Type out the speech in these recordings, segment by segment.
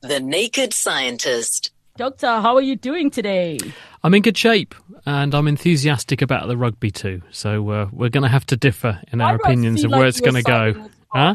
The Naked Scientist. Doctor, how are you doing today? I'm in good shape and I'm enthusiastic about the rugby too. So uh, we're going to have to differ in Why our opinions feel of like where it's going to go. Huh?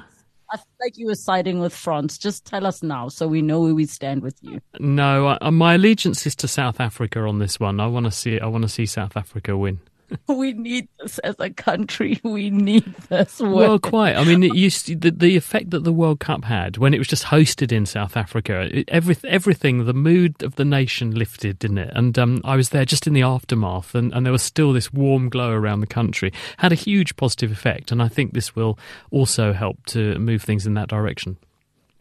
I feel like you were siding with France. Just tell us now so we know where we stand with you. No, I, my allegiance is to South Africa on this one. I want to see. I want to see South Africa win. We need this as a country. We need this. Well, quite. I mean, it used to, the the effect that the World Cup had when it was just hosted in South Africa. It, every, everything, the mood of the nation lifted, didn't it? And um, I was there just in the aftermath, and, and there was still this warm glow around the country. Had a huge positive effect, and I think this will also help to move things in that direction.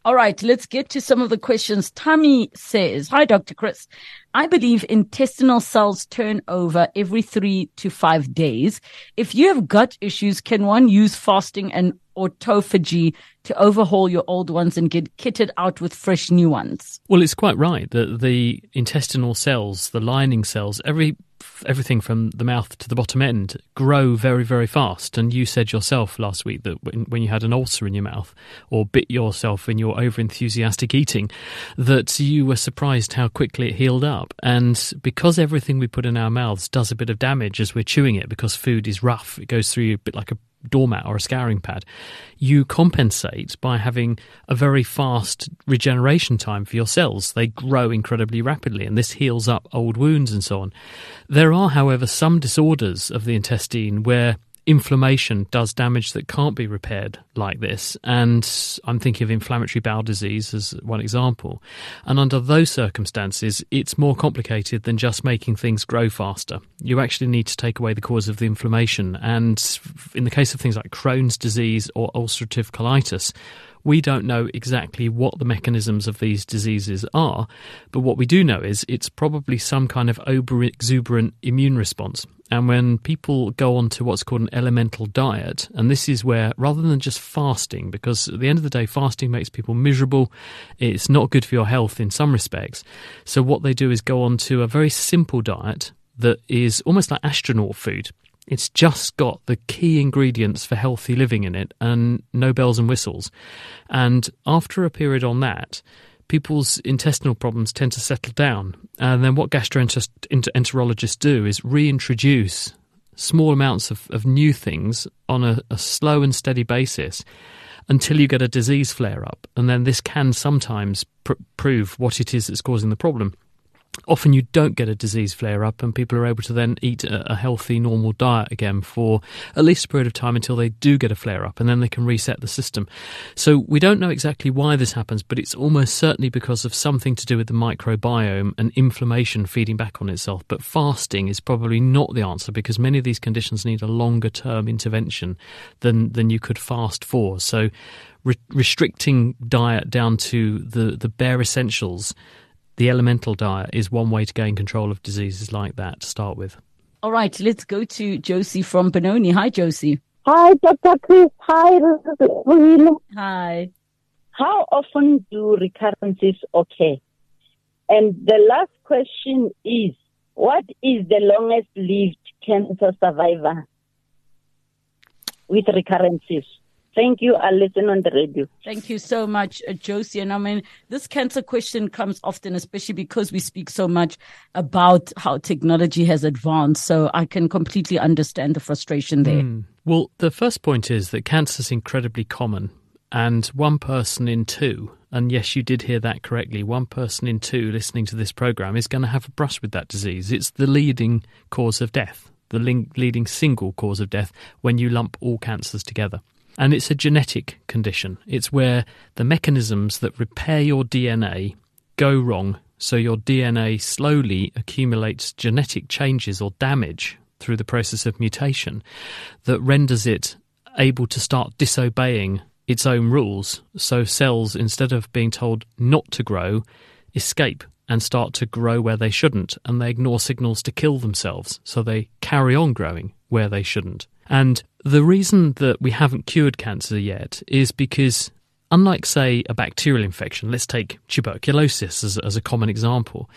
All right, let's get to some of the questions. Tammy says, Hi, Dr. Chris. I believe intestinal cells turn over every three to five days. If you have gut issues, can one use fasting and autophagy to overhaul your old ones and get kitted out with fresh new ones? Well, it's quite right that the intestinal cells, the lining cells, every everything from the mouth to the bottom end grow very, very fast. And you said yourself last week that when, when you had an ulcer in your mouth or bit yourself in your over enthusiastic eating, that you were surprised how quickly it healed up. And because everything we put in our mouths does a bit of damage as we're chewing it, because food is rough, it goes through a bit like a doormat or a scouring pad, you compensate by having a very fast regeneration time for your cells. They grow incredibly rapidly, and this heals up old wounds and so on. There are, however, some disorders of the intestine where inflammation does damage that can't be repaired like this. And I'm thinking of inflammatory bowel disease as one example. And under those circumstances, it's more complicated than just making things grow faster. You actually need to take away the cause of the inflammation. And in the case of things like Crohn's disease or ulcerative colitis, we don't know exactly what the mechanisms of these diseases are, but what we do know is it's probably some kind of over exuberant immune response. And when people go on to what's called an elemental diet, and this is where rather than just fasting, because at the end of the day, fasting makes people miserable, it's not good for your health in some respects. So what they do is go on to a very simple diet that is almost like astronaut food. It's just got the key ingredients for healthy living in it and no bells and whistles. And after a period on that, people's intestinal problems tend to settle down. And then what gastroenterologists do is reintroduce small amounts of, of new things on a, a slow and steady basis until you get a disease flare up. And then this can sometimes pr- prove what it is that's causing the problem often you don't get a disease flare up and people are able to then eat a, healthy normal diet again for at least a period of time until they do get a flare up and then they can reset the system. So we don't know exactly why this happens but it's almost certainly because of something to do with the microbiome and inflammation feeding back on itself. But fasting is probably not the answer because many of these conditions need a longer term intervention than than you could fast for. So re- restricting diet down to the the bare essentials the elemental diet is one way to gain control of diseases like that to start with. All right, let's go to Josie from Benoni. Hi, Josie. Hi, Dr. Chris. Hi, Will. Hi. How often do recurrences occur? And the last question is, what is the longest lived cancer survivor with recurrences? Thank you. I'll listen on the radio. Thank you so much, uh, Josie. And I mean, this cancer question comes often, especially because we speak so much about how technology has advanced. So I can completely understand the frustration there. Mm. Well, the first point is that cancer is incredibly common, and one person in two, and yes, you did hear that correctly, one person in two listening to this program is going to have a brush with that disease. It's the leading cause of death, the leading single cause of death when you lump all cancers together. And it's a genetic condition. It's where the mechanisms that repair your DNA go wrong, so your DNA slowly accumulates genetic changes or damage through the process of mutation that renders it able to start disobeying its own rules. So cells, instead of being told not to grow, escape and start to grow where they shouldn't, and they ignore signals to kill themselves, so they carry on growing where they shouldn't. And the reason that we haven't cured cancer yet is because, unlike, say, a bacterial infection, let's take tuberculosis as, as a common example,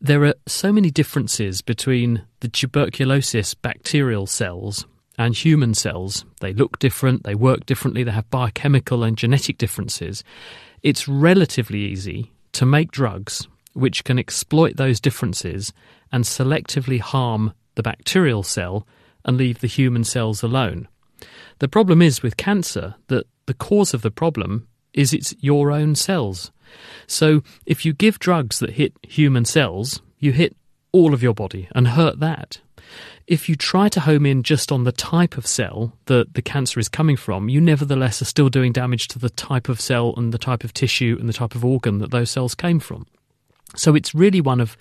there are so many differences between the tuberculosis bacterial cells and human cells. They look different, they work differently, they have biochemical and genetic differences. It's relatively easy to make drugs which can exploit those differences and selectively harm the bacterial cell and leave the human cells alone. The problem is with cancer that the cause of the problem is it's your own cells. So if you give drugs that hit human cells, you hit all of your body and hurt that. If you try to home in just on the type of cell that the cancer is coming from, you nevertheless are still doing damage to the type of cell and the type of tissue and the type of organ that those cells came from. So it's really one of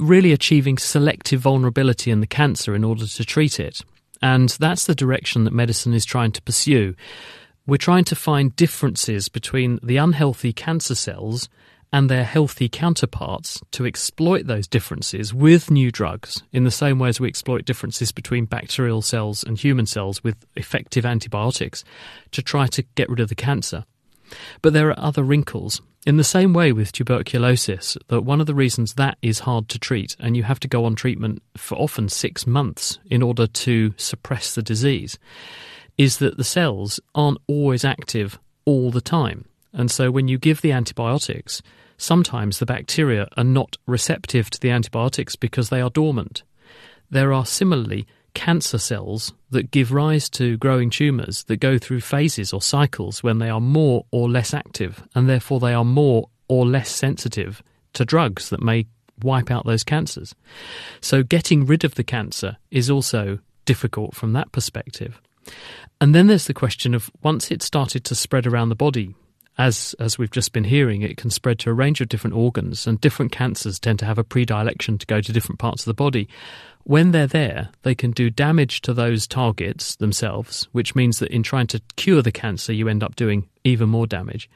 really achieving selective vulnerability in the cancer in order to treat it. And that's the direction that medicine is trying to pursue. We're trying to find differences between the unhealthy cancer cells and their healthy counterparts to exploit those differences with new drugs in the same way as we exploit differences between bacterial cells and human cells with effective antibiotics to try to get rid of the cancer. But there are other wrinkles. In the same way with tuberculosis, that one of the reasons that is hard to treat and you have to go on treatment for often six months in order to suppress the disease is that the cells aren't always active all the time. And so when you give the antibiotics, sometimes the bacteria are not receptive to the antibiotics because they are dormant. There are similarly cancer cells that give rise to growing tumours that go through phases or cycles when they are more or less active, and therefore they are more or less sensitive to drugs that may wipe out those cancers. So, getting rid of the cancer is also difficult from that perspective. And then there's the question of once it started to spread around the body, as as we've just been hearing, it can spread to a range of different organs, and different cancers tend to have a predilection to go to different parts of the body when they're there, they can do damage to those targets themselves, which means that in trying to cure the cancer, you end up doing even more damage.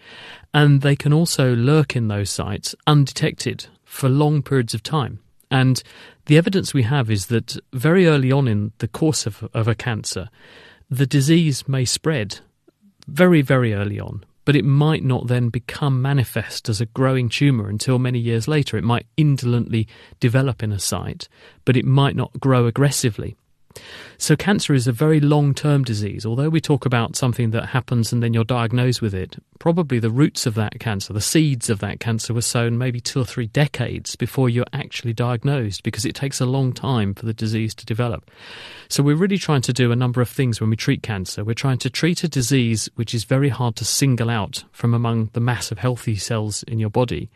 And they can also lurk in those sites undetected for long periods of time. And the evidence we have is that very early on in the course of, of a cancer, the disease may spread very, very early on, but it might not then become manifest as a growing tumour until many years later. It might indolently develop in a site, but it might not grow aggressively. So, cancer is a very long term disease. Although we talk about something that happens and then you're diagnosed with it, probably the roots of that cancer, the seeds of that cancer, were sown maybe two or three decades before you're actually diagnosed because it takes a long time for the disease to develop. So, we're really trying to do a number of things when we treat cancer. We're trying to treat a disease which is very hard to single out from among the mass of healthy cells in your body.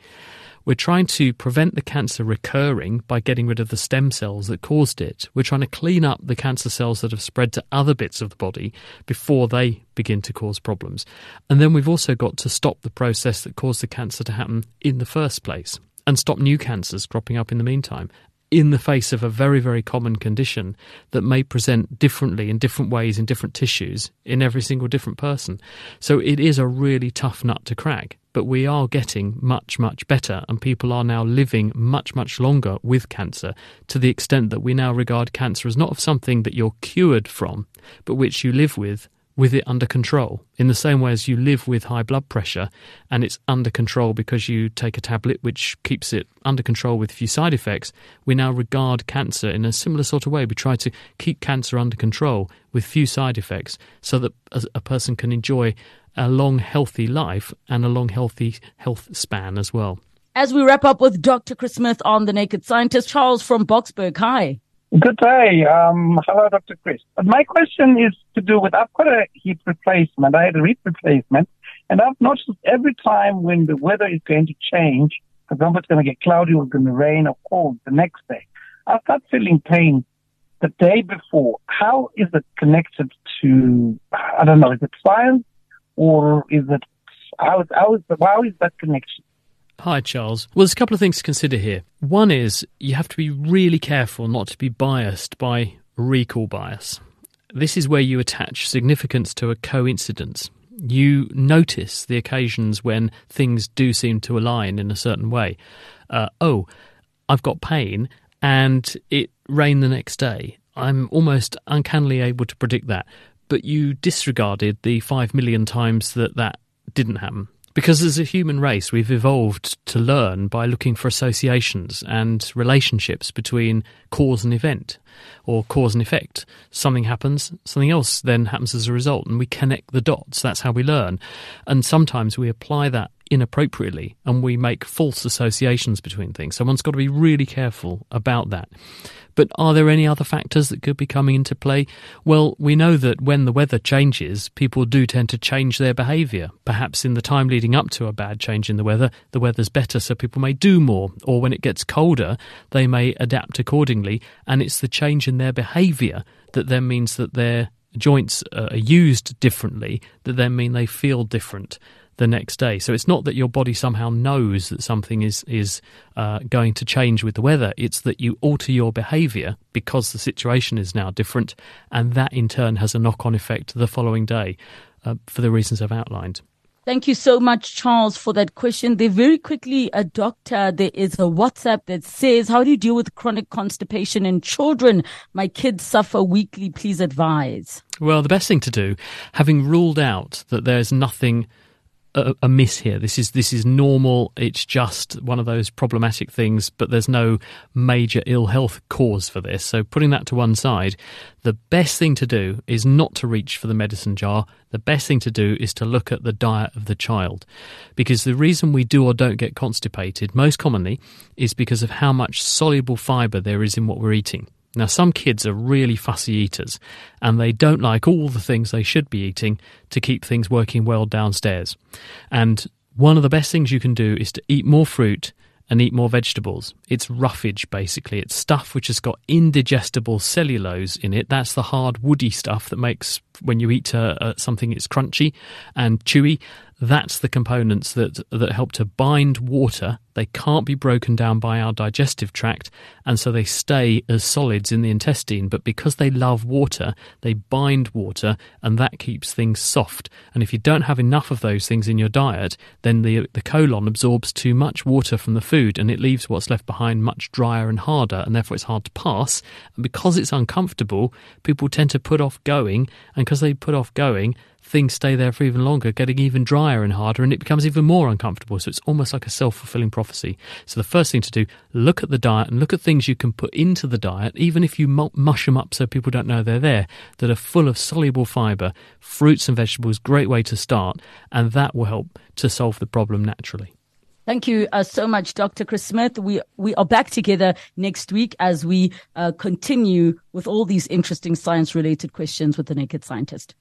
We're trying to prevent the cancer recurring by getting rid of the stem cells that caused it. We're trying to clean up the cancer cells that have spread to other bits of the body before they begin to cause problems. And then we've also got to stop the process that caused the cancer to happen in the first place and stop new cancers cropping up in the meantime in the face of a very, very common condition that may present differently in different ways in different tissues in every single different person. So it is a really tough nut to crack, but we are getting much, much better, and people are now living much, much longer with cancer to the extent that we now regard cancer as not of something that you're cured from, but which you live with with it under control, in the same way as you live with high blood pressure and it's under control because you take a tablet which keeps it under control with few side effects, we now regard cancer in a similar sort of way. We try to keep cancer under control with few side effects so that a person can enjoy a long, healthy life and a long, healthy health span as well. As we wrap up with Dr. Chris Smith on The Naked Scientist, Charles from Boksburg, Hi. Good day. Um, hello, Dr. Chris. My question is to do with I've got a hip replacement. I had a hip replacement, and I've noticed every time when the weather is going to change, for example, it's going to get cloudy or it's going to rain or cold the next day, I start feeling pain the day before. How is it connected to, I don't know, is it science or is it, how is, how is, how is that connection? Hi, Charles. Well, there's a couple of things to consider here. One is you have to be really careful not to be biased by recall bias. This is where you attach significance to a coincidence. You notice the occasions when things do seem to align in a certain way. Uh, oh, I've got pain and it rained the next day. I'm almost uncannily able to predict that. But you disregarded the five million times that that didn't happen. Because as a human race, we've evolved to learn by looking for associations and relationships between cause and event. Or cause and effect. Something happens, something else then happens as a result, and we connect the dots. That's how we learn. And sometimes we apply that inappropriately and we make false associations between things. So one's got to be really careful about that. But are there any other factors that could be coming into play? Well, we know that when the weather changes, people do tend to change their behaviour. Perhaps in the time leading up to a bad change in the weather, the weather's better, so people may do more. Or when it gets colder, they may adapt accordingly. And it's the change in their behaviour that then means that their joints are used differently, that then mean they feel different the next day. So it's not that your body somehow knows that something is is uh, going to change with the weather. It's that you alter your behaviour because the situation is now different, and that in turn has a knock on effect the following day, uh, for the reasons I've outlined. Thank you so much, Charles, for that question. There very quickly, a doctor, there is a WhatsApp that says, how do you deal with chronic constipation in children? My kids suffer weekly. Please advise. Well, the best thing to do, having ruled out that there's nothing amiss here. This is this is normal. It's just one of those problematic things, but there's no major ill health cause for this. So putting that to one side, the best thing to do is not to reach for the medicine jar. The best thing to do is to look at the diet of the child, because the reason we do or don't get constipated most commonly is because of how much soluble fibre there is in what we're eating. Now, some kids are really fussy eaters and they don't like all the things they should be eating to keep things working well downstairs. And one of the best things you can do is to eat more fruit and eat more vegetables. It's roughage, basically. It's stuff which has got indigestible cellulose in it. That's the hard, woody stuff that makes when you eat uh, uh, something it's crunchy and chewy. That's the components that that help to bind water. They can't be broken down by our digestive tract, and so they stay as solids in the intestine. But because they love water, they bind water, and that keeps things soft. And if you don't have enough of those things in your diet, then the the colon absorbs too much water from the food, and it leaves what's left behind much drier and harder, and therefore it's hard to pass. And because it's uncomfortable, people tend to put off going, and because they put off going, things stay there for even longer, getting even drier and harder, and it becomes even more uncomfortable. So it's almost like a self fulfilling prophecy. So the first thing to do, look at the diet and look at things you can put into the diet, even if you mush them up so people don't know they're there, that are full of soluble fibre. Fruits and vegetables, great way to start, and that will help to solve the problem naturally. Thank you uh, so much, Dr. Chris Smith. We we are back together next week as we uh, continue with all these interesting science related questions with the Naked Scientist.